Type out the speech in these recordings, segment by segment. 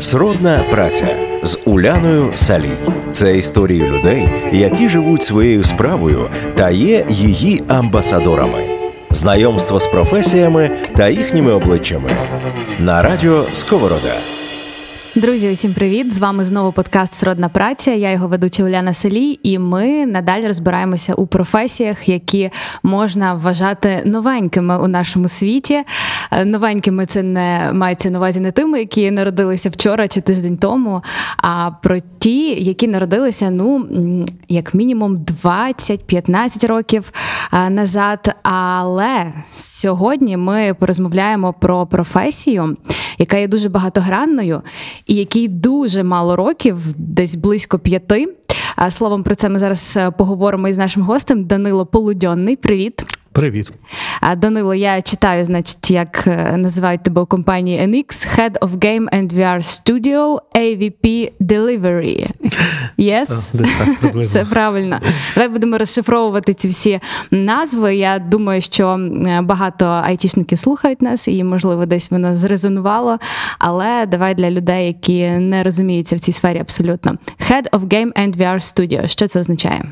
Сродна праця з Уляною Салій. Це історії людей, які живуть своєю справою та є її амбасадорами. Знайомство з професіями та їхніми обличчями на радіо Сковорода. Друзі, усім привіт! З вами знову подкаст Сродна праця. Я його ведуча Уляна Селій, і ми надалі розбираємося у професіях, які можна вважати новенькими у нашому світі. Е, Новенькими це не мається на увазі не тими, які народилися вчора чи тиждень тому, а про ті, які народилися ну як мінімум 20-15 років е, назад. Але сьогодні ми порозмовляємо про професію, яка є дуже багатогранною і який дуже мало років, десь близько п'яти. А, Словом, про це ми зараз е, поговоримо із нашим гостем Данило Полудьонний. Привіт. Привіт. Данило, я читаю, значить, як е, називають тебе у компанії NX, Head of Game and VR Studio, AVP Delivery. Yes? Так. Все правильно. Давай будемо розшифровувати ці всі назви. Я думаю, що багато айтішників слухають нас, і можливо десь воно зрезонувало. Але давай для людей, які не розуміються в цій сфері абсолютно. Head of Game and VR Studio. Що це означає?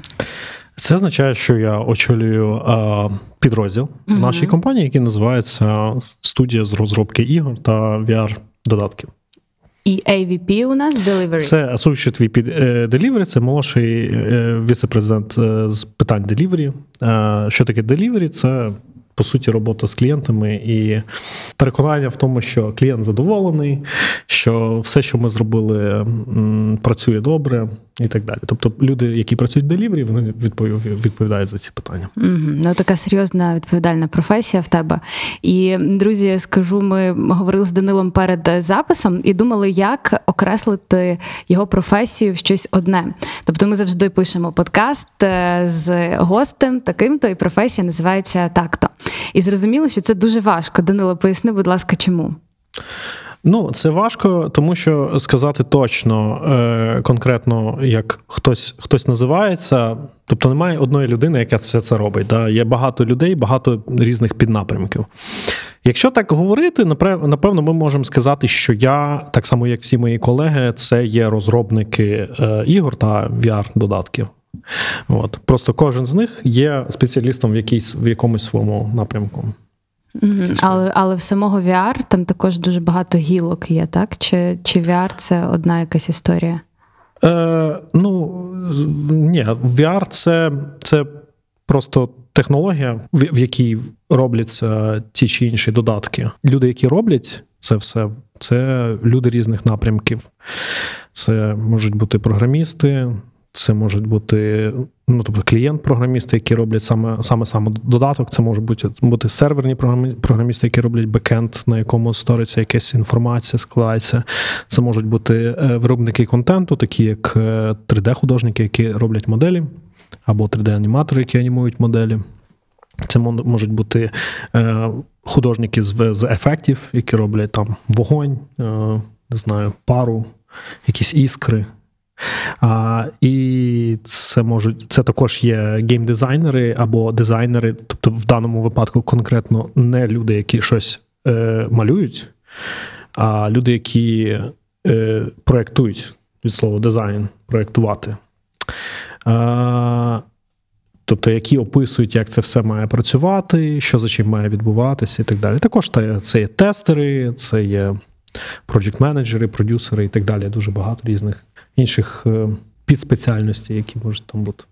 Це означає, що я очолюю е, підрозділ в нашій компанії, який називається студія з розробки ігор та VR-додатків. І AVP у нас Delivery. Це Associate VP е, Delivery, це молодший е, віце-президент е, з питань Delivery. Що таке Delivery? Це по суті робота з клієнтами і переконання в тому, що клієнт задоволений, що все, що ми зробили, працює добре і так далі. Тобто люди, які працюють в Delivery, вони відповідають за ці питання. Мгм. Ну, така серйозна відповідальна професія в тебе. І друзі, скажу, ми говорили з Данилом перед записом і думали, як окреслити його професію в щось одне. Тобто, ми завжди пишемо подкаст е, з гостем таким-то, і професія називається так-то. І зрозуміло, що це дуже важко. Данило, поясни, будь ласка, чому? Ну, це важко, тому що сказати точно, е, конкретно, як хтось хтось називається, тобто немає одної людини, яка все це робить. Да? Є багато людей, багато різних піднапрямків. Якщо так говорити, напевно, ми можемо сказати, що я, так само як всі мої колеги, це є розробники е, ігор та VR-додатків. От. Просто кожен з них є спеціалістом в, якійсь, в якомусь своєму напрямку. Мгм. Але, але в самого VR там також дуже багато гілок є, так? Чи, чи VR це одна якась історія? Е, ну, ні, VR це, це просто технологія, в, в якій робляться ті чи інші додатки. Люди, які роблять це все, це люди різних напрямків. Це можуть бути програмісти, це можуть бути ну, тобто клієнт-програмісти, які роблять саме саме саме додаток. Це можуть бути, бути серверні програмісти, які роблять бекенд, на якому сториться якась інформація, складається. Це можуть бути е, виробники контенту, такі як е, 3D-художники, які роблять моделі, або 3D-аніматори, які анімують моделі. Це можуть бути е, художники з, з ефектів, які роблять там вогонь, е, не знаю, пару, якісь іскри. А, і це можуть це також є геймдизайнери або дизайнери, тобто в даному випадку конкретно не люди, які щось е, малюють, а люди, які е, проєктують від слова дизайн, проєктувати. Тобто, які описують, як це все має працювати, що за чим має відбуватися, і так далі. Також це є тестери, це є проджект-менеджери, продюсери і так далі. Дуже багато різних інших е, підспеціальностей, які можуть там бути.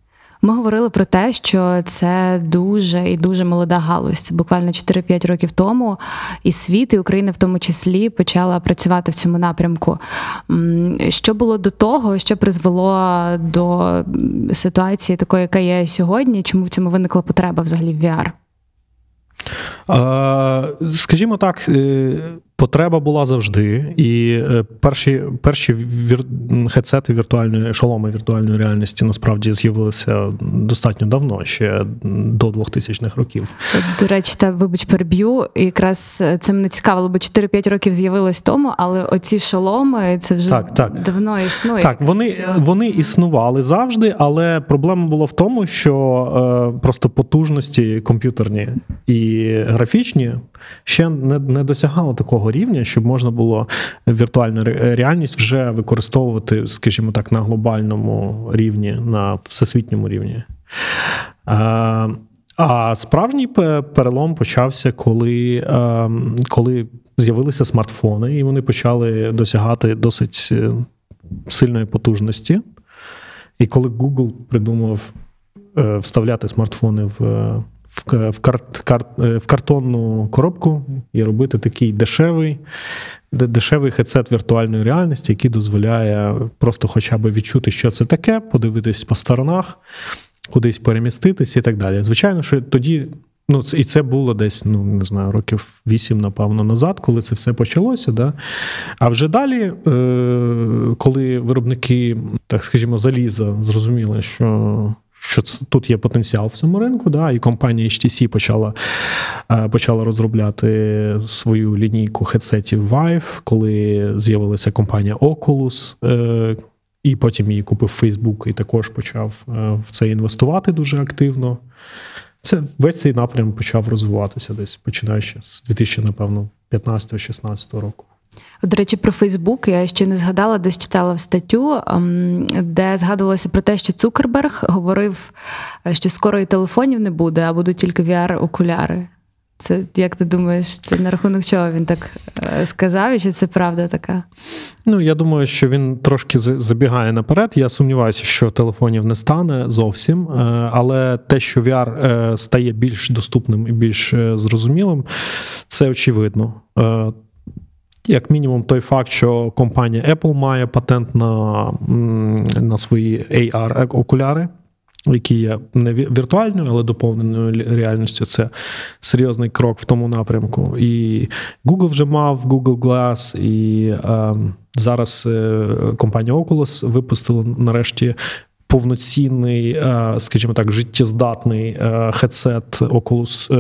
Ми говорили про те, що це дуже і дуже молода галузь. Це буквально 4-5 років тому, і світ, і Україна в тому числі почала працювати в цьому напрямку. Що було до того, що призвело до ситуації такої, яка є сьогодні? Чому в цьому виникла потреба взагалі в VR? Скажімо так, е, потреба була завжди, і е, перші перші вір... хедсети віртуальної шоломи віртуальної реальності насправді з'явилися достатньо давно, ще до 2000-х років. До речі, та вибач, переб'ю. Якраз це мене цікавило, бо 4-5 років з'явилось тому, але оці шоломи це вже Так, так. давно існує. Так, вони, вони існували завжди, але проблема була в тому, що е, просто потужності комп'ютерні і графічні ще не, не досягало такого рівня, щоб можна було віртуальну реальність вже використовувати, скажімо так, на глобальному рівні, на всесвітньому рівні. А, а справжній перелом почався, коли, ем, коли з'явилися смартфони, і вони почали досягати досить е, сильної потужності. І коли Google придумав е, вставляти смартфони в, е, в, карт, карт, е, в картонну коробку і робити такий дешевий, де- дешевий хедсет віртуальної реальності, який дозволяє просто хоча б відчути, що це таке, подивитись по сторонах, кудись переміститись і так далі. Звичайно, що тоді. Ну, і це було десь, ну не знаю, років вісім, напевно, назад, коли це все почалося. Да? А вже далі, е, коли виробники, так скажімо, заліза зрозуміли, що, що тут є потенціал в цьому ринку, да? і компанія HTC почала, е, почала розробляти свою лінійку хедсетів Vive, коли з'явилася компанія Oculus. Е, і потім її купив Facebook і також почав е, в це інвестувати дуже активно. Це весь цей напрям почав розвиватися десь починаючи з 2000, напевно, 15-16 року. До речі, про Фейсбук я ще не згадала, десь читала в статтю, ем, де згадувалося про те, що Цукерберг говорив, е, що скоро і телефонів не буде, а будуть тільки VR-окуляри. Це як ти думаєш, це на рахунок чого він так е, сказав, і чи це правда така? Ну, я думаю, що він трошки забігає наперед. Я сумніваюся, що телефонів не стане зовсім. Е, Але те, що VR стає більш доступним і більш зрозумілим, це очевидно. Як мінімум, той факт, що компанія Apple має патент на, на свої AR-окуляри, які є не ві- віртуальною, але доповненою реальністю, це серйозний крок в тому напрямку. І Google вже мав Google Glass, і е, зараз е, компанія Oculus випустила нарешті. Повноцінний, е, скажімо так, життєздатний е, хедсет Oculus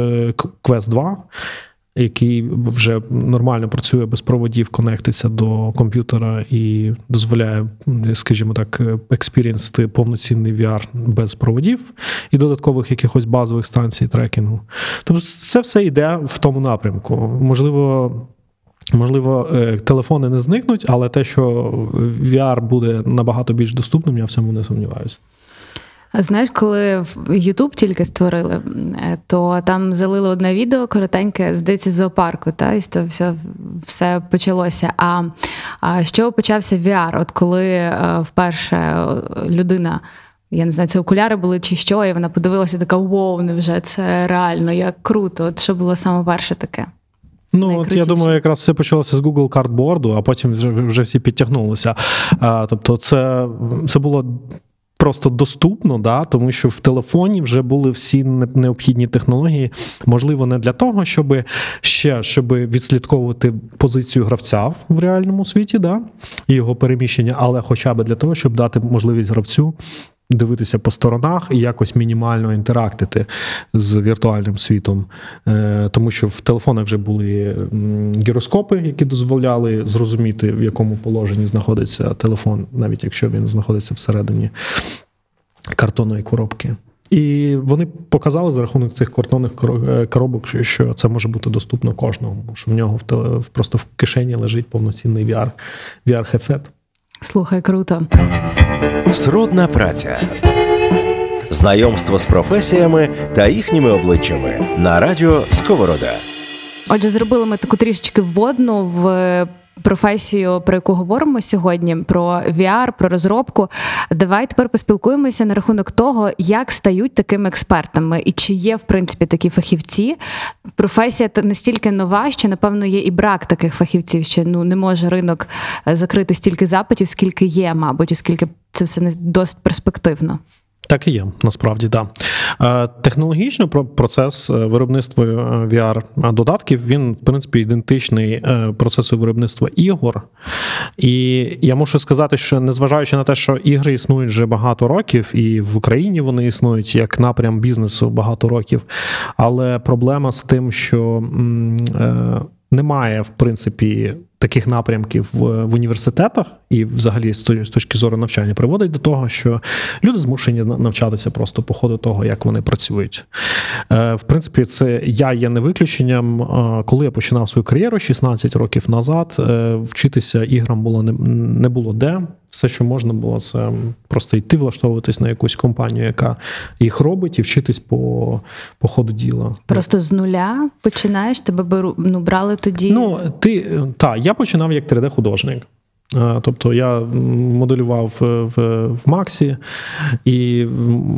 Quest 2, який вже нормально працює без проводів, конектиться до комп'ютера і дозволяє, скажімо так, експірієнсити повноцінний VR без проводів і додаткових якихось базових станцій трекінгу. Тобто, це все йде в тому напрямку. Можливо. Можливо, е, телефони не зникнуть, але те, що VR буде набагато більш доступним, я в цьому не сумніваюся. Знаєш, коли YouTube тільки створили, е, то там залили одне відео коротеньке, здається, з зоопарку, та і того все, все почалося. А, а з чого почався VR? От коли е, вперше е, людина. Я не знаю, це окуляри були чи що, і вона подивилася така: вау, невже це реально, як круто. От що було саме перше таке? Ну, от я думаю, якраз все почалося з Google картборду, а потім вже, вже всі підтягнулися. А, тобто, це, це було. Просто доступно, да, тому що в телефоні вже були всі необхідні технології. Можливо, не для того, щоб ще щоб відслідковувати позицію гравця в реальному світі, да, і його переміщення, але хоча б для того, щоб дати можливість гравцю дивитися по сторонах і якось мінімально інтерактити з віртуальним світом. Е, Тому що в телефонах вже були гіроскопи, які дозволяли зрозуміти, в якому положенні знаходиться телефон, навіть якщо він знаходиться всередині картонної коробки. І вони показали за рахунок цих картонних е, коробок, що- це може бути доступно кожному, що в нього в теле- просто в кишені лежить повноцінний VR, VR-хедсет. Слухай, круто. Сродна праця. Знайомство з професіями та їхніми обличчями на радіо Сковорода. Отже, зробили ми таку трішечки вводну в професію, про яку говоримо сьогодні, про VR, про розробку. Давай тепер поспілкуємося на рахунок того, як стають такими експертами, і чи є в принципі такі фахівці. Професія настільки нова, що напевно є і брак таких фахівців, що ну не може ринок е, закрити стільки запитів, скільки є, мабуть, оскільки це все не досить перспективно. Так і є, насправді. Да. Е, Технологічно про- процес е, виробництва е, VR-додатків, він, в принципі, ідентичний процесу виробництва ігор. І я мушу сказати, що незважаючи на те, що ігри існують вже багато років, і в Україні вони існують як напрям бізнесу багато років, але проблема з тим, що немає, в принципі, таких напрямків в, в університетах і взагалі з з точки зору навчання приводить до того, що люди змушені навчатися просто по ходу того, як вони працюють. Е, В принципі, це я є не виключенням. Е, Коли я починав свою кар'єру 16 років назад, е, вчитися іграм було не, не було де. Все, що можна було, це просто йти влаштовуватись на якусь компанію, яка їх робить, і вчитись по, по ходу діла. Просто з нуля починаєш, тебе беру, ну, брали тоді. Ну, ти та я починав як 3D-художник. Е, Тобто я моделював в, в, в Максі, і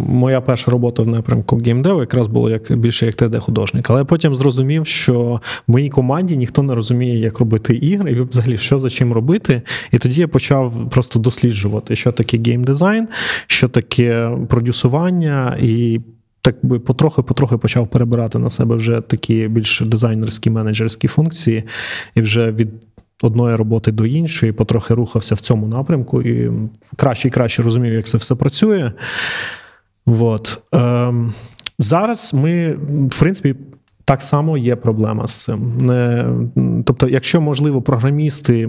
моя перша робота в напрямку геймдеву якраз було як більше як 3D-художник. Але я потім зрозумів, що в моїй команді ніхто не розуміє, як робити ігри, і взагалі що за чим робити. І тоді я почав просто досліджувати, що таке геймдизайн, що таке продюсування і. Так би потрохи-потрохи почав перебирати на себе вже такі більш дизайнерські менеджерські функції, і вже від одної роботи до іншої потрохи рухався в цьому напрямку і краще і краще розумів, як це все працює. От. Ем, зараз ми, в принципі, так само є проблема з цим. Тобто, якщо можливо, програмісти,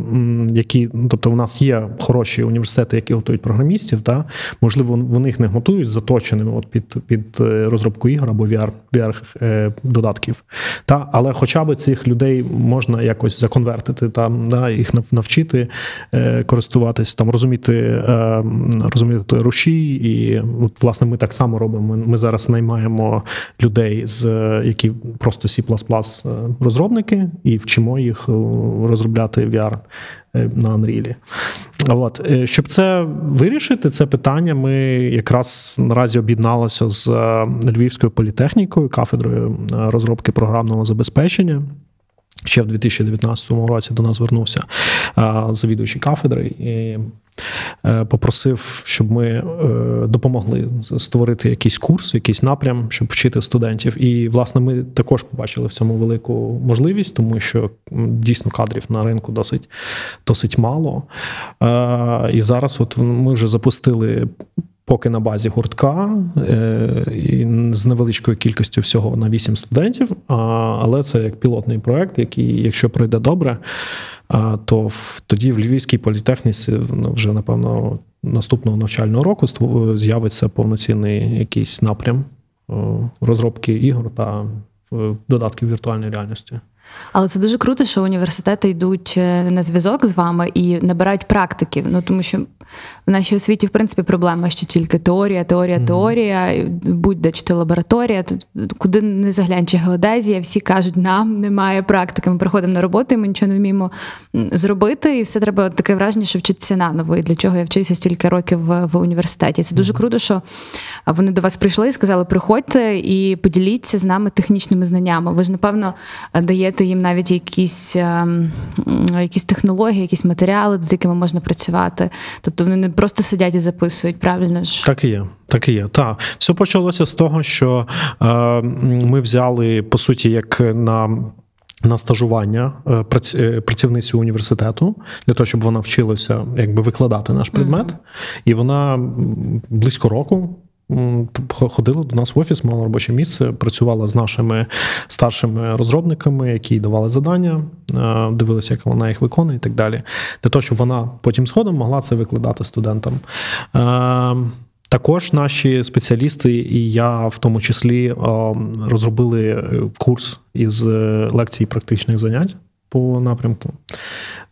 які ну, тобто, у нас є хороші університети, які готують програмістів, та можливо, вони їх не готують заточеними от під, під е, розробку ігор або VR, VR е, додатків. Та, але хоча б цих людей можна якось законвертити, там, да, їх навчити е, користуватись, там, розуміти, розуміти руші. І от, власне ми так само робимо. Ми, зараз наймаємо людей, з, які просто C++ розробники, і вчимо їх е, розробляти VR е, на Unreal. От. Е, Щоб це вирішити, це питання, ми якраз наразі об'єдналися з Львівською політехнікою, кафедрою розробки програмного забезпечення. Ще в 2019 році до нас звернувся завідуючий кафедри і е, попросив, щоб ми е, допомогли створити якийсь курс, якийсь напрям, щоб вчити студентів. І, власне, ми також побачили в цьому велику можливість, тому що дійсно кадрів на ринку досить, досить мало. І зараз от ми вже запустили. Поки на базі гуртка е, і з невеличкою кількістю всього на 8 студентів, але це як пілотний проект, який, якщо пройде добре, то тоді в Львівській політехніці ну, вже напевно наступного навчального року з'явиться повноцінний якийсь напрям е, розробки ігор та е, додатків віртуальної реальності. Але це дуже круто, що університети йдуть е, на зв'язок з вами і набирають практиків. Ну тому що в нашій освіті, в принципі, проблема, що тільки теорія, теорія, теорія, будь-де чи то лабораторія, куди не заглянь, чи геодезія, всі кажуть, нам немає практики. Ми приходимо на роботу, і ми нічого не вміємо зробити, і все треба таке враження, що вчитися наново. І для чого я вчився стільки років в, в університеті. Це дуже круто, що вони до вас прийшли і сказали: приходьте і поділіться з нами технічними знаннями. Ви ж, напевно, даєте їм навіть якісь, ем, якісь технології, якісь матеріали, з якими можна працювати. Тобто вони не просто сидять і записують, правильно ж? Так і є. Так і є. Так. Все почалося з того, що е, ми взяли, по суті, як на. На стажування е, е, працівницю університету для того, щоб вона вчилася якби викладати наш предмет, і вона близько року ходила до нас в офіс, мала робоче місце, працювала з нашими старшими розробниками, які давали завдання, е, дивилися, як вона їх виконує, і так далі. Для того, щоб вона потім згодом могла це викладати студентам. Е, також наші спеціалісти, і я в тому числі е, розробили курс із лекцій практичних занять по напрямку.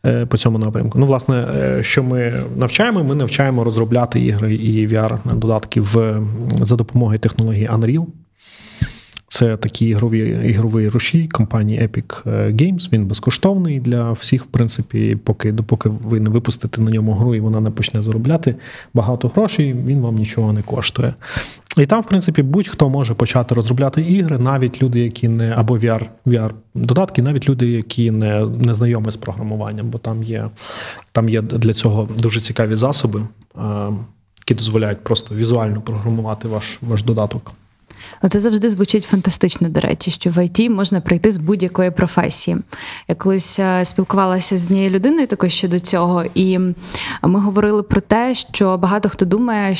Е, По цьому напрямку. Ну, власне, е, що ми навчаємо? Ми навчаємо розробляти ігри і VR-додатки в, за допомогою технології Unreal. Це такі ігрові ігровий рушій компанії Epic Games. Він безкоштовний для всіх, в принципі, поки допоки ви не випустите на ньому гру і вона не почне заробляти багато грошей, він вам нічого не коштує. І там, в принципі, будь-хто може почати розробляти ігри, навіть люди, які не або VR, VR додатки, навіть люди, які не, не знайомі з програмуванням, бо там є, там є для цього дуже цікаві засоби, е, які дозволяють просто візуально програмувати ваш, ваш додаток. Оце завжди звучить фантастично, до речі, що в ІТ можна прийти з будь-якої професії. Я колись е, спілкувалася з однією людиною також щодо цього, і ми говорили про те, що багато хто думає,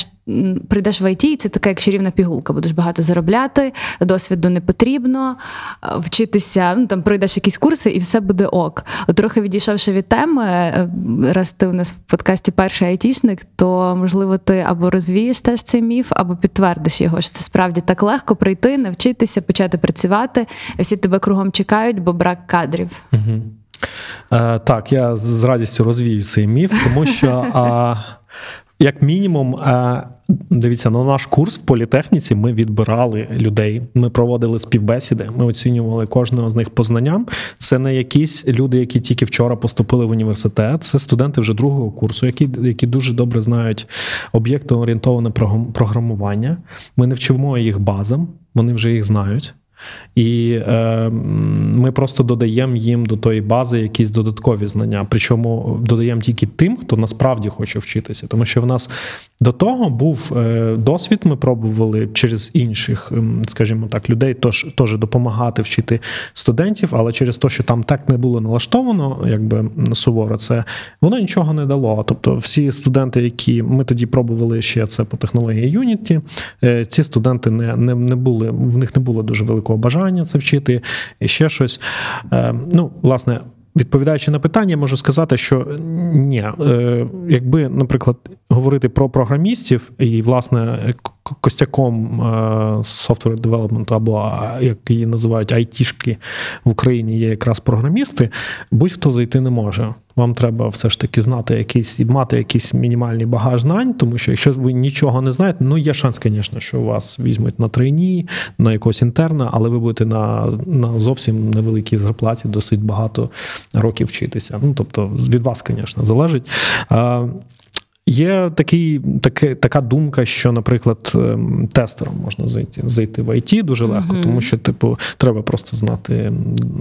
прийдеш в ІТ, і це така як чарівна пігулка. Будеш багато заробляти, досвіду не потрібно, е, вчитися, ну там пройдеш якісь курси, і все буде ок. От трохи відійшовши від теми, е, раз ти у нас в подкасті перший айтішник, то можливо ти або розвієш теж цей міф, або підтвердиш його, що це справді так легко прийти, навчитися, почати працювати. Всі тебе кругом чекають, бо брак кадрів. Е, так, я з радістю розвію цей міф, тому що, як мінімум, дивіться, на наш курс в політехніці ми відбирали людей. Ми проводили співбесіди, ми оцінювали кожного з них по знанням. Це не якісь люди, які тільки вчора поступили в університет. Це студенти вже другого курсу, які, які дуже добре знають об'єктоорієнтоване програм- програмування. Ми не вчимо їх базам, вони вже їх знають. І е, ми просто додаємо їм до тої бази якісь додаткові знання. Причому додаємо тільки тим, хто насправді хоче вчитися. Тому що в нас до того був е, досвід, ми пробували через інших, скажімо так, людей тож, теж допомагати вчити студентів, але через те, що там так не було налаштовано, якби суворо, це воно нічого не дало. Тобто, всі студенти, які ми тоді пробували ще це по технології Unity, е, ці студенти не, не, не були, в них не було дуже великого бажання це вчити, і ще щось. Е, Ну, власне. Відповідаючи на питання, можу сказати, що ні, е, якби, наприклад, говорити про програмістів і, власне, костяком е, software development, або як її називають айтішки в Україні, є якраз програмісти, будь-хто зайти не може. Вам треба все ж таки знати якийсь мати якийсь мінімальний багаж знань, тому що якщо ви нічого не знаєте, ну є шанс, звісно, що вас візьмуть на трейні, на якогось інтерна, але ви будете на, на зовсім невеликій зарплаті досить багато років вчитися. Ну тобто, від вас, звісно, залежить. Є такий, таке, така думка, що, наприклад, ем, тестером можна зайти зайти в IT дуже легко, Мгм. тому що, типу, треба просто знати,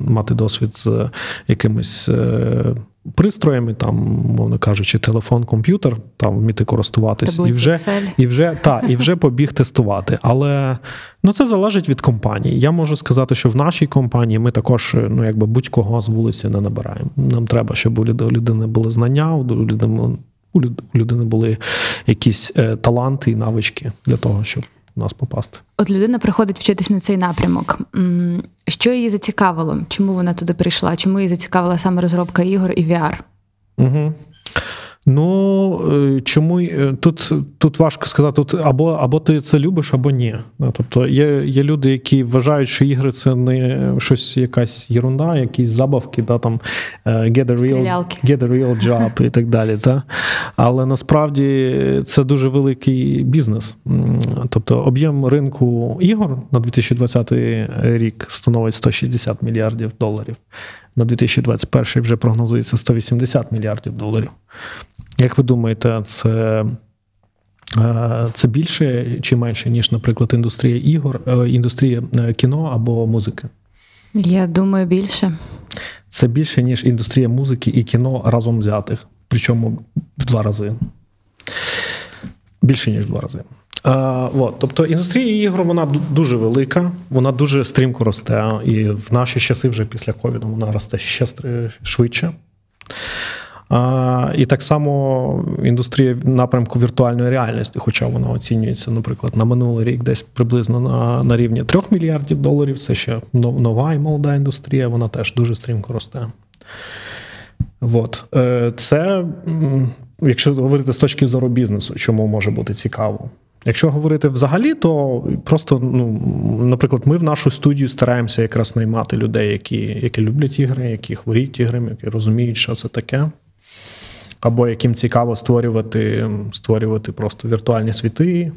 мати досвід з якимись е, пристроями, там, мовно кажучи, телефон, комп'ютер, там вміти користуватись, і вже і вже та, і вже побіг тестувати. Але ну це залежить від компанії. Я можу сказати, що в нашій компанії ми також ну якби будь-кого з вулиці не набираємо. Нам треба, щоб у людини були знання, у людини у людини були якісь е, таланти і навички для того, щоб в нас попасти. От людина приходить вчитись на цей напрямок. Що її зацікавило? Чому вона туди прийшла? Чому її зацікавила саме розробка ігор і VR? Угу. Ну е, чому е, тут, тут важко сказати, тут або, або ти це любиш, або ні. Ну, Тобто є, є люди, які вважають, що ігри це не щось, якась єрунда, якісь забавки, да, там е, get a real, get a real job і так далі. Та? Але насправді це дуже великий бізнес. Тобто об'єм ринку ігор на 2020 рік становить 160 мільярдів доларів. На 2021 вже прогнозується 180 мільярдів доларів. Як ви думаєте, це, е, це більше чи менше, ніж, наприклад, індустрія ігор, е, індустрія е, кіно або музики? Я думаю, більше. Це більше, ніж індустрія музики і кіно разом взятих, причому в два рази. Більше, ніж в два рази. А, от, тобто індустрія ігор вона дуже велика, вона дуже стрімко росте. І в наші часи, вже після ковіду, вона росте ще швидше. І так само індустрія напрямку віртуальної реальності, хоча вона оцінюється, наприклад, на минулий рік десь приблизно на, на рівні 3 мільярдів доларів. Це ще но- нова і молода індустрія, вона теж дуже стрімко росте. От. Е, Це, якщо говорити з точки зору бізнесу, чому може бути цікаво. Якщо говорити взагалі, то просто, ну, наприклад, ми в нашу студію стараємося якраз наймати людей, які, які люблять ігри, які хворіють іграми, які розуміють, що це таке. Або яким цікаво створювати, створювати просто віртуальні світи.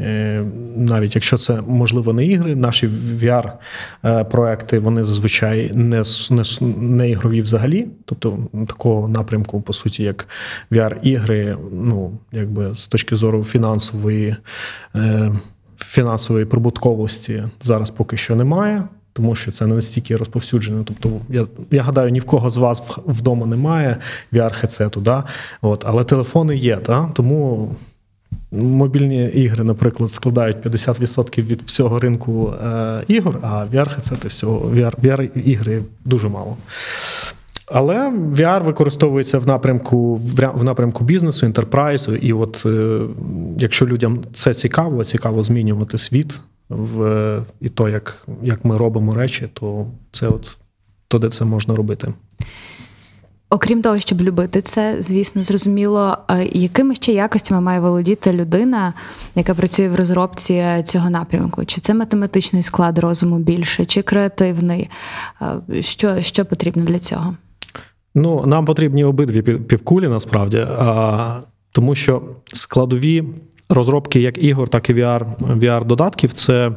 Е, Навіть якщо це можливо не ігри, наші VR-проекти вони зазвичай не, не, не ігрові взагалі. Тобто такого напрямку, по суті, як VR-ігри, ну, якби з точки зору фінансової, е, фінансової прибутковості зараз поки що немає. Тому що це не настільки розповсюджено. Тобто, я, я гадаю, ні в кого з вас вдома немає VR-хедсету, да? От, але телефони є, да? тому Мобільні ігри, наприклад, складають 50% від всього ринку е, ігор, а VR-хедсети всього VR, VR-ігри дуже мало. Але VR використовується в напрямку в напрямку бізнесу, інтерпрайзу. І от е, якщо людям це цікаво, цікаво змінювати світ в і то, як, як ми робимо речі, то це от то, де це можна робити. Окрім того, щоб любити це, звісно, зрозуміло, е, якими ще якостями має володіти людина, яка працює в розробці цього напрямку? Чи це математичний склад розуму більше, чи креативний? Е, Що, що потрібно для цього? Ну, нам потрібні обидві півкулі насправді, тому що складові розробки як ігор, так і VR, VR-додатків це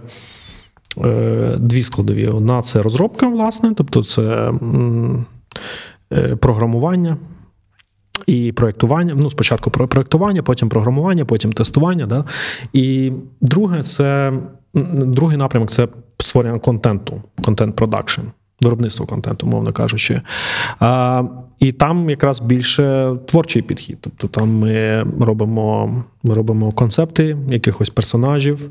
е, дві складові. Одна це розробка, власне, тобто це е, програмування. І проєктування, ну, спочатку про- проєктування, потім програмування, потім тестування. Да? І друге, це другий напрямок це створення контенту, контент продакшн, виробництво контенту, мовно кажучи. А, і там якраз більше творчий підхід. Тобто там ми робимо, ми робимо концепти якихось персонажів,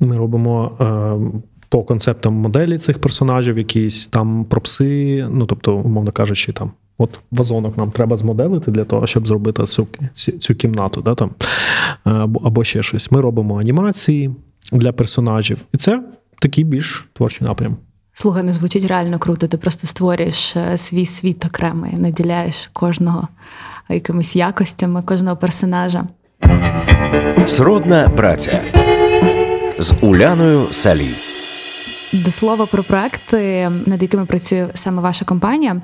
ми робимо. Е, по концептам моделі цих персонажів, якісь там пропси, ну тобто, умовно кажучи, там от вазонок нам треба змоделити для того, щоб зробити цю, цю, кімнату, да, там, Е, або ще щось. Ми робимо анімації для персонажів, і це такий більш творчий напрям. Слухай, ну звучить реально круто. Ти просто створюєш е, свій світ окремий, наділяєш кожного якимись якостями, кожного персонажа. Сродна праця з Уляною Салій. До слова про проекти, над якими працює саме ваша компанія.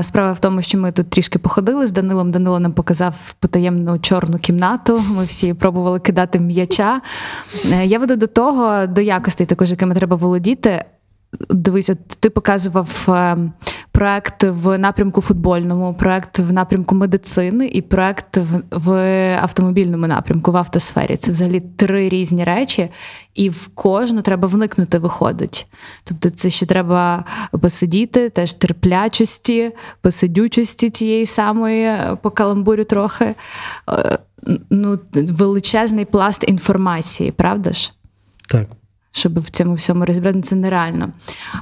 Справа в тому, що ми тут трішки походили з Данилом. Данило нам показав потаємну чорну кімнату. Ми всі пробували кидати м'яча. Е, Я веду до того, до якостей, також якими треба володіти. Дивись, от ти показував е, проект в напрямку футбольному, проект в напрямку медицини і проект в, в автомобільному напрямку, в автосфері. Це взагалі три різні речі, і в кожну треба вникнути, виходить. Тобто, це ще треба посидіти, теж терплячості, посидючості тієї самої, е, по каламбурю трохи. Е, Ну, величезний пласт інформації, правда ж? Так. Щоб в цьому всьому розібрати, це нереально.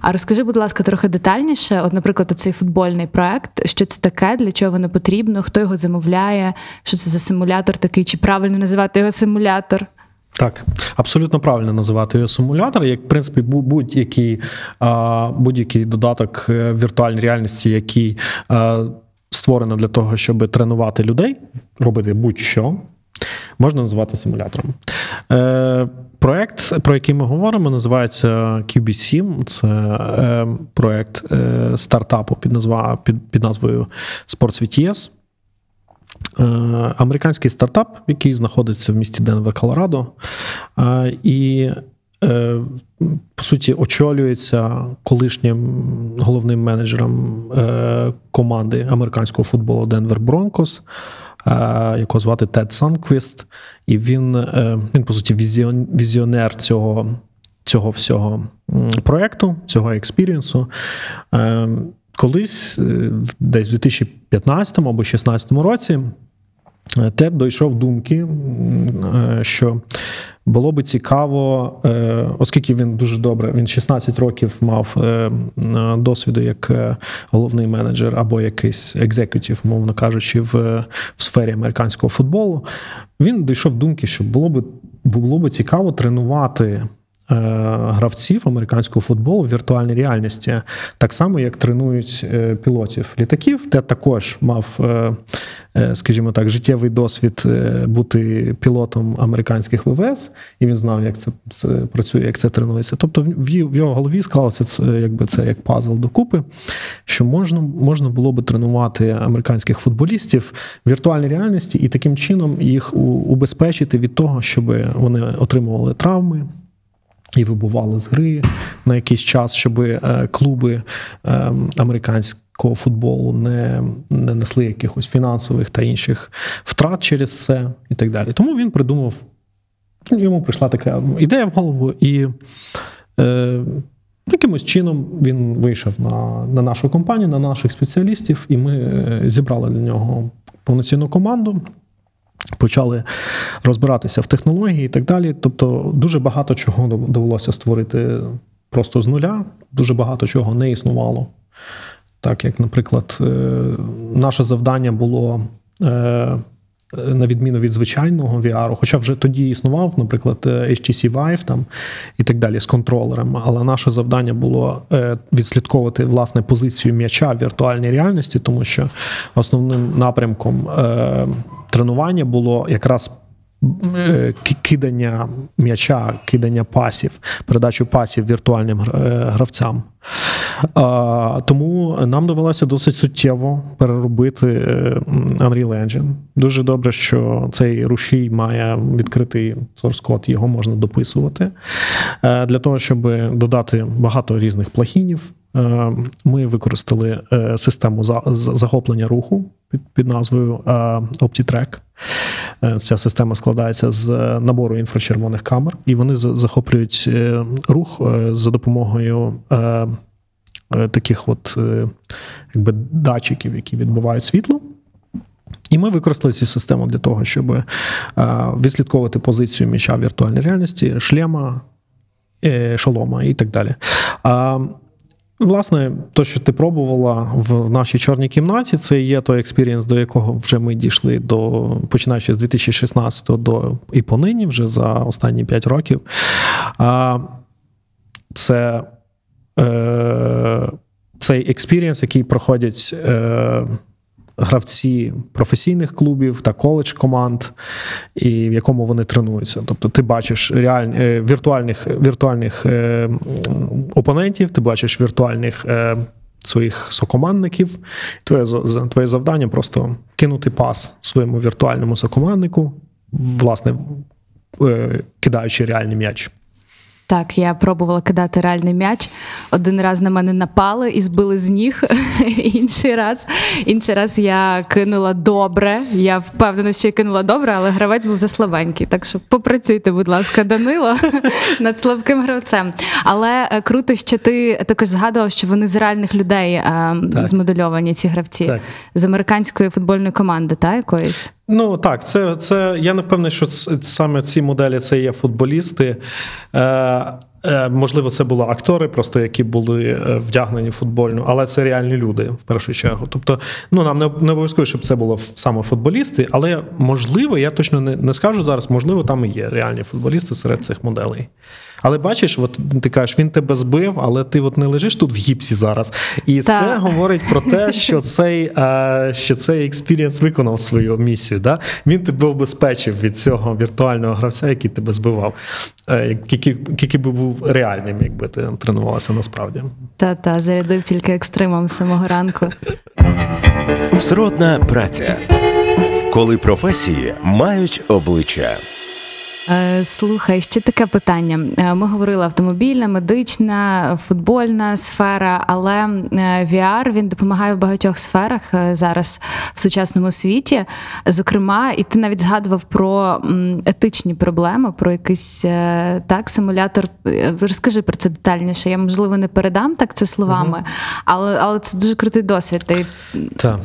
А розкажи, будь ласка, трохи детальніше. От, наприклад, цей футбольний проект, що це таке, для чого воно потрібно, хто його замовляє, що це за симулятор такий, чи правильно називати його симулятор? Так, абсолютно правильно називати його симулятор. Як в принципі бу- будь-який, будь-який додаток е, віртуальної реальності, який створено для того, щоб тренувати людей, робити будь-що, можна називати симулятором. Е, проект, про який ми говоримо, називається QB7. Це е, проект е, стартапу під, назва, під, під назвою SportsVTS. Е, Американський стартап, який знаходиться в місті Денвер, Колорадо, Е, і е, по суті очолюється колишнім головним менеджером е, команди американського футболу Денвер Бронкос, якого звати Тед Санквіст. І він, е, він по суті, візіон- візіонер цього. Цього всього проекту, цього experience у. Е, Колись, е, десь в 2015 або 2016 році, Тед дійшов думки, що було би цікаво, е, оскільки він дуже добре, він 16 років мав е, досвіду як е, головний менеджер або якийсь екзекутів, мовно кажучи, в, в сфері американського футболу. Він дійшов думки, що було би, було би цікаво тренувати. Е, Гравців американського футболу в віртуальній реальності, так само як тренують е, пілотів літаків. Те також мав, е, скажімо так, життєвий досвід бути пілотом американських ВВС, і він знав, як це, працює, як це тренується. Тобто, в його голові склалося це якби це як пазл докупи, що можна, можна було би тренувати американських футболістів в віртуальній реальності і таким чином їх убезпечити від того, щоб вони отримували травми і вибували з гри на якийсь час, щоб е, клуби е, американського футболу не, не несли якихось фінансових та інших втрат через це і так далі. Тому він придумав, йому прийшла така ідея в голову, і е, якимось чином він вийшов на, на нашу компанію, на наших спеціалістів, і ми е, зібрали для нього повноцінну команду почали розбиратися в технології і так далі. Тобто, дуже багато чого довелося створити просто з нуля, дуже багато чого не існувало. Так як, наприклад, е, наше завдання було. е, На відміну від звичайного VR, хоча вже тоді існував, наприклад, е, HTC Vive там і так далі з контролером. Але наше завдання було відслідковувати власне позицію м'яча в віртуальній реальності, тому що основним напрямком тренування було якраз е, кидання м'яча, кидання пасів, передачу пасів віртуальним е, гравцям. Тому нам довелося досить суттєво переробити е, Unreal Engine. Дуже добре, що цей рушій має відкритий source код, його можна дописувати. Для того, щоб додати багато різних плагінів, ми використали е, систему за- за- захоплення руху під, назвою е, OptiTrack. Е, Ця система складається з набору інфрачервоних камер, і вони захоплюють е, рух е, за допомогою е, е, таких от е, якби датчиків, які відбивають світло. І ми використали цю систему для того, щоб е, відслідковувати позицію м'яча в віртуальній реальності, шлема, е, шолома і так далі. Власне, то, що ти пробувала в нашій чорній кімнаті, це є той experience, до якого вже ми дійшли до починаючи з 2016 до і понині, вже за останні 5 років. А, Це е, цей experience, який проходять е, гравці професійних клубів та коледж команд, і в якому вони тренуються. Тобто ти бачиш реальні, е, віртуальних, віртуальних е, опонентів, ти бачиш віртуальних. Е, Своїх сокомандників, твоє твоє завдання просто кинути пас своєму віртуальному сокоманднику, власне, кидаючи реальний м'яч. Так, я пробувала кидати реальний м'яч. Один раз на мене напали і збили з ніг. інший раз, інший раз я кинула добре. Я впевнена, що я кинула добре, але гравець був заслабенький. Так що попрацюйте, будь ласка, Данило над слабким гравцем. Але е, круто, що ти також згадував, що вони з реальних людей е, Так. змодельовані, ці гравці Так. з американської футбольної команди, та якоїсь. Ну так, це, це я не впевнений, що саме ці моделі це є футболісти. Е, е, можливо, це були актори, просто які були е, вдягнені в футбольну, але це реальні люди в першу чергу. Тобто, ну нам не, не обов'язково, щоб це було саме футболісти, але можливо, я точно не, не скажу зараз, можливо, там і є реальні футболісти серед цих моделей. Але бачиш, от ти кажеш, він тебе збив, але ти от не лежиш тут в гіпсі зараз. І Так. це говорить про те, що цей, е, що цей experience виконав свою місію. Да? Він тебе обезпечив від цього віртуального гравця, який тебе збивав, е, який, який би був реальним, якби ти тренувалася насправді. Та-та, зарядив тільки екстримом з самого ранку. Сродна праця. Коли професії мають обличчя. Е, Слухай, ще таке питання. Е, Ми говорили автомобільна, медична, футбольна сфера, але е, VR він допомагає в багатьох сферах зараз в сучасному світі. Зокрема, і ти навіть згадував про етичні проблеми, про якийсь так симулятор. Розкажи про це детальніше. Я можливо не передам так це словами, але, але це дуже крутий досвід. Ти Так.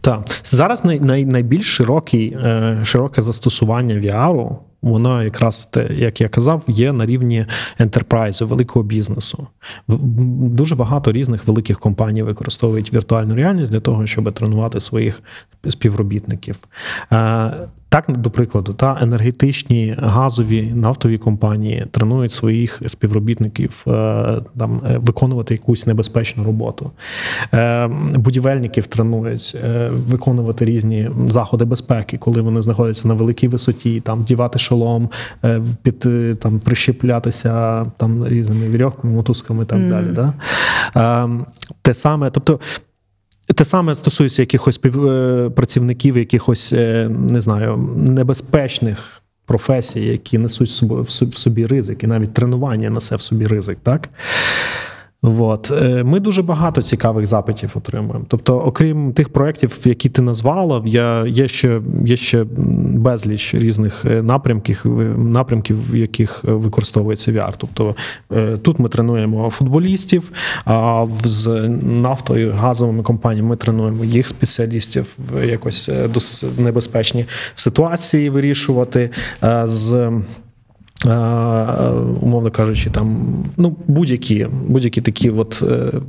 Так. Зараз най, най, найбільш широкий, широке застосування VR, воно якраз те, як я казав, є на рівні ентерпрайзу, великого бізнесу. Дуже багато різних великих компаній використовують віртуальну реальність для того, щоб тренувати своїх співробітників. Так, до прикладу, та енергетичні газові нафтові компанії тренують своїх співробітників е, там е, виконувати якусь небезпечну роботу. Е, Будівельників тренують виконувати різні заходи безпеки, коли вони знаходяться на великій висоті, там вдівати шолом, під там прищеплятися там різними вірьовками, мотузками і так далі. Да? Е, Те саме, тобто. Те саме стосується якихось е, працівників, якихось е, не знаю, небезпечних професій, які несуть в собі ризик, і навіть тренування несе в собі ризик, так? От. Е, Ми дуже багато цікавих запитів отримуємо. Тобто, окрім тих проєктів, які ти назвала, я, є, ще, є ще безліч різних е, напрямків, е, напрямків, в яких використовується VR. Тобто тут ми тренуємо футболістів, а з нафтою, газовими компаніями ми тренуємо їх спеціалістів в якось небезпечні ситуації вирішувати. з умовно кажучи, там ну будь-які будь-які такі от. е,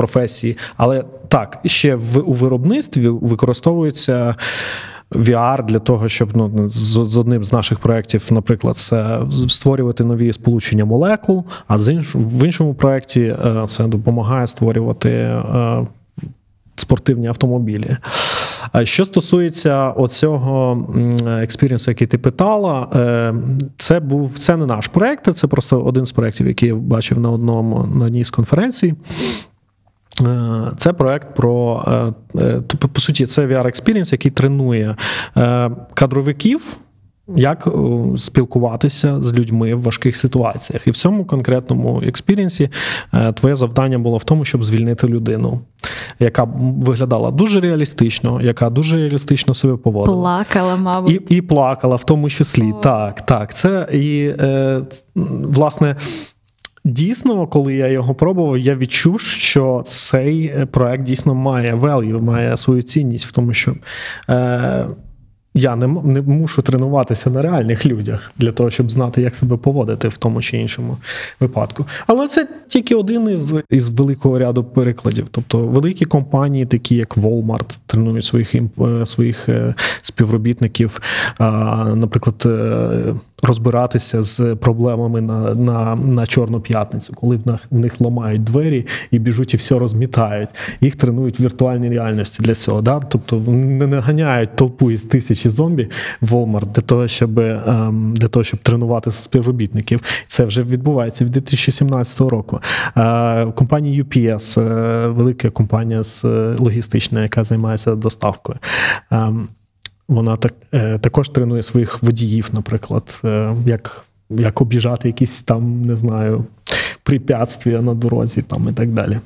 професії. Але так, ще в у виробництві використовується. VR для того, щоб ну з, з одним з наших проєктів, наприклад, це створювати нові сполучення молекул, а з іншому в іншому проєкті е, це допомагає створювати е, спортивні автомобілі. Що стосується оцього експіріенсу, який ти питала, е, це був це не наш проект, це просто один з проєктів, який я бачив на одному на одній з конференцій. Е, це проект про тобто, по суті, це VR Experience, який тренує кадровиків. Як спілкуватися з людьми в важких ситуаціях, і в цьому конкретному експірієнсі твоє завдання було в тому, щоб звільнити людину, яка виглядала дуже реалістично, яка дуже реалістично себе поводила. Плакала, мабуть. І і плакала в тому числі. О. Так, так. Це і е, власне. Дійсно, коли я його пробував, я відчув, що цей проект дійсно має value, має свою цінність в тому, що е, я не не мушу тренуватися на реальних людях для того, щоб знати, як себе поводити в тому чи іншому випадку. Але це тільки один із із великого ряду перекладів. Тобто великі компанії, такі як Walmart, тренують своїх е, своїх е, співробітників, наприклад. Розбиратися з проблемами на на, на Чорну п'ятницю, коли в них, в них ламають двері і біжуть і все розмітають. Їх тренують в віртуальній реальності для цього. Да? Тобто не ганяють толпу із тисячі зомбі в Walmart для того, щоб ем, для того, щоб тренувати співробітників. Це вже відбувається від 2017 року. Е, компанія UPS, е, велика компанія з е, логістична, яка займається доставкою. Вона так е, також тренує своїх водіїв, наприклад, е, як як обіжати якісь там, не знаю, препятствия на дорозі там і так далі.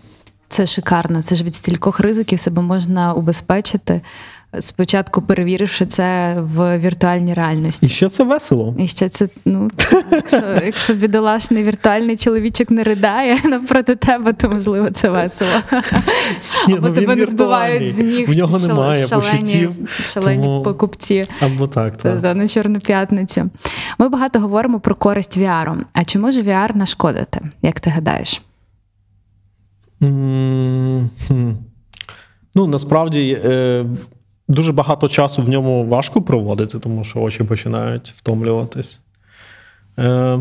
Це шикарно. Це ж від стількох ризиків себе можна убезпечити спочатку перевіривши це в віртуальній реальності. І ще це весело. І ще це, ну, якщо якщо бідолашний віртуальний чоловічок не ридає навпроти тебе, то можливо це весело. Ні, Або ну, тебе не збивають з ніг. В нього немає шалені, почуттів. Шалені тому... покупці. Або так, так. Та, на Чорну п'ятницю. Ми багато говоримо про користь VR. А чи може VR нашкодити, як ти гадаєш? Mm-hmm. Ну, насправді. Дуже багато часу в ньому важко проводити, тому що очі починають втомлюватись. Е,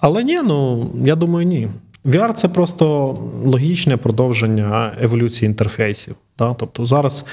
Але ні, ну я думаю, ні. VR це просто логічне продовження еволюції інтерфейсів. Да? Тобто зараз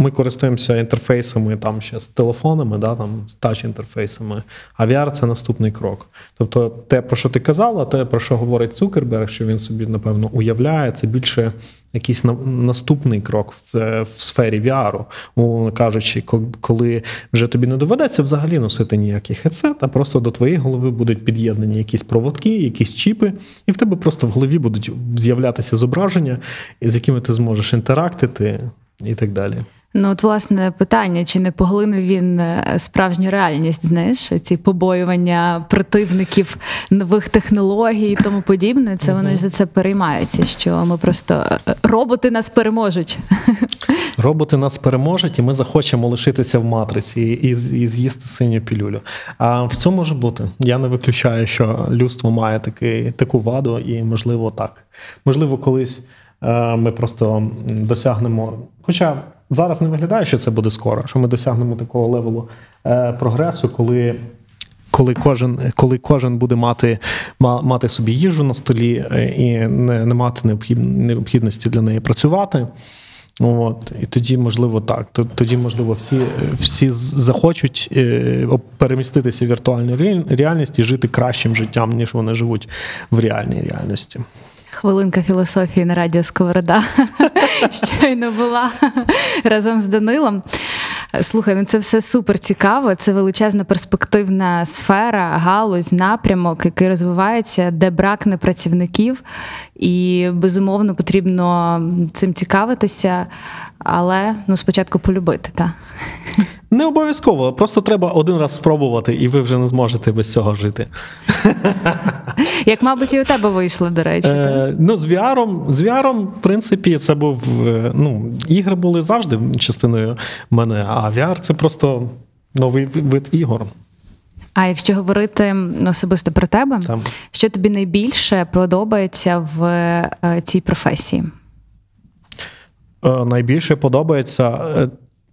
ми користуємося інтерфейсами там ще з телефонами, да, там, з тач-інтерфейсами, а VR це наступний крок. Тобто, те, про що ти казала, те, про що говорить Цукерберг, що він собі, напевно, уявляє, це більше якийсь наступний крок в, в сфері VR, умовно кажучи, коли вже тобі не доведеться взагалі носити ніякий хедсет, а просто до твоєї голови будуть під'єднані якісь проводки, якісь чіпи, і в тебе просто в голові будуть з'являтися зображення, з якими ти зможеш інтерактити і так далі. Ну, от, власне, питання, чи не поглинув він е, справжню реальність, знаєш, ці побоювання противників нових технологій і тому подібне, це вони ж за це переймаються, що ми просто е, роботи нас переможуть. Роботи нас переможуть, і ми захочемо лишитися в матриці і і з'їсти синю пілюлю. А в цьому може бути. Я не виключаю, що людство має такий, таку ваду, і можливо так. Можливо, колись е, ми просто досягнемо. Хоча. Зараз не виглядає, що це буде скоро, що ми досягнемо такого левелу е, прогресу, коли коли кожен коли кожен буде мати мати собі їжу на столі е, і не не мати необхідності для неї працювати. От, І тоді, можливо, так. Тоді, можливо, всі всі захочуть е, переміститися в віртуальну реальність і жити кращим життям, ніж вони живуть в реальній реальності. Хвилинка філософії на радіо Сковорода щойно була разом з Данилом. Слухай, ну це все супер цікаво. Це величезна перспективна сфера, галузь, напрямок, який розвивається, де бракне працівників, і безумовно потрібно цим цікавитися, але ну спочатку полюбити. так. Не обов'язково, просто треба один раз спробувати, і ви вже не зможете без цього жити. Як, мабуть, і у тебе вийшло, до речі. Е, Ну, з VR, з VR, в принципі, це був. Е, ну, ігри були завжди частиною мене, а VR це просто новий вид ігор. А якщо говорити особисто про тебе, Там. що тобі найбільше подобається в е, цій професії? е, найбільше подобається.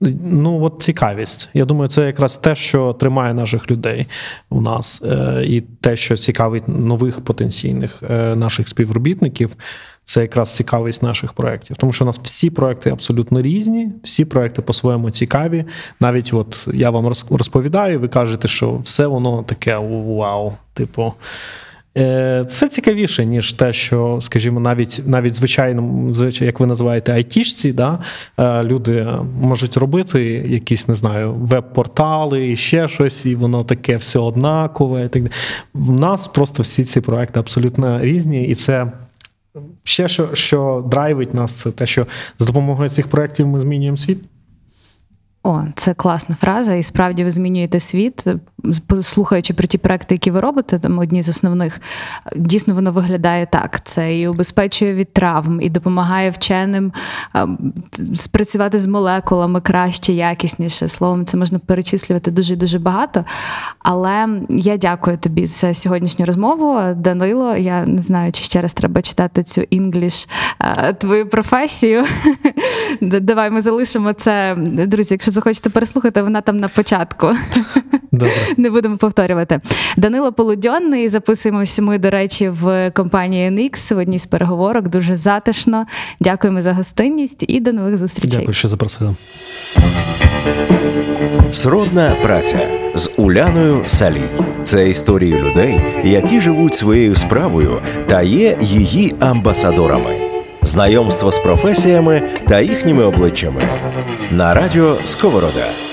Ну, от цікавість. Я думаю, це якраз те, що тримає наших людей у нас, е, і те, що цікавить нових потенційних е, наших співробітників. Це якраз цікавість наших проєктів. Тому що у нас всі проекти абсолютно різні, всі проекти по-своєму цікаві. Навіть от я вам розповідаю, ви кажете, що все воно таке вау. Типу, Це цікавіше, ніж те, що, скажімо, навіть навіть звичайно, як ви називаєте, айтішці, да, е, люди можуть робити якісь, не знаю, веб-портали, і ще щось, і воно таке все однакове. І так далі. В нас просто всі ці проекти абсолютно різні, і це. Ще що, що драйвить нас, це те, що з допомогою цих проєктів ми змінюємо світ. О, це класна фраза, і справді ви змінюєте світ. Слухаючи про ті проекти, які ви робите, там одні з основних, дійсно воно виглядає так. Це і убезпечує від травм, і допомагає вченим спрацювати з молекулами краще, якісніше. Словом, це можна перечислювати дуже дуже багато. Але я дякую тобі за сьогоднішню розмову. Данило, я не знаю, чи ще раз треба читати цю інгліш твою професію. Давай ми залишимо це, друзі. Якщо захочете переслухати, вона там на початку. Добре. Не будемо повторювати. Данило Полудьонний. Записуємося ми, до речі, в компанії NX в одній з переговорок. Дуже затишно. Дякуємо за гостинність і до нових зустрічей. Дякую, що запросили. Сродна праця з Уляною Салій. Це історії людей, які живуть своєю справою та є її амбасадорами. Знайомство з професіями та їхніми обличчями на радіо Сковорода.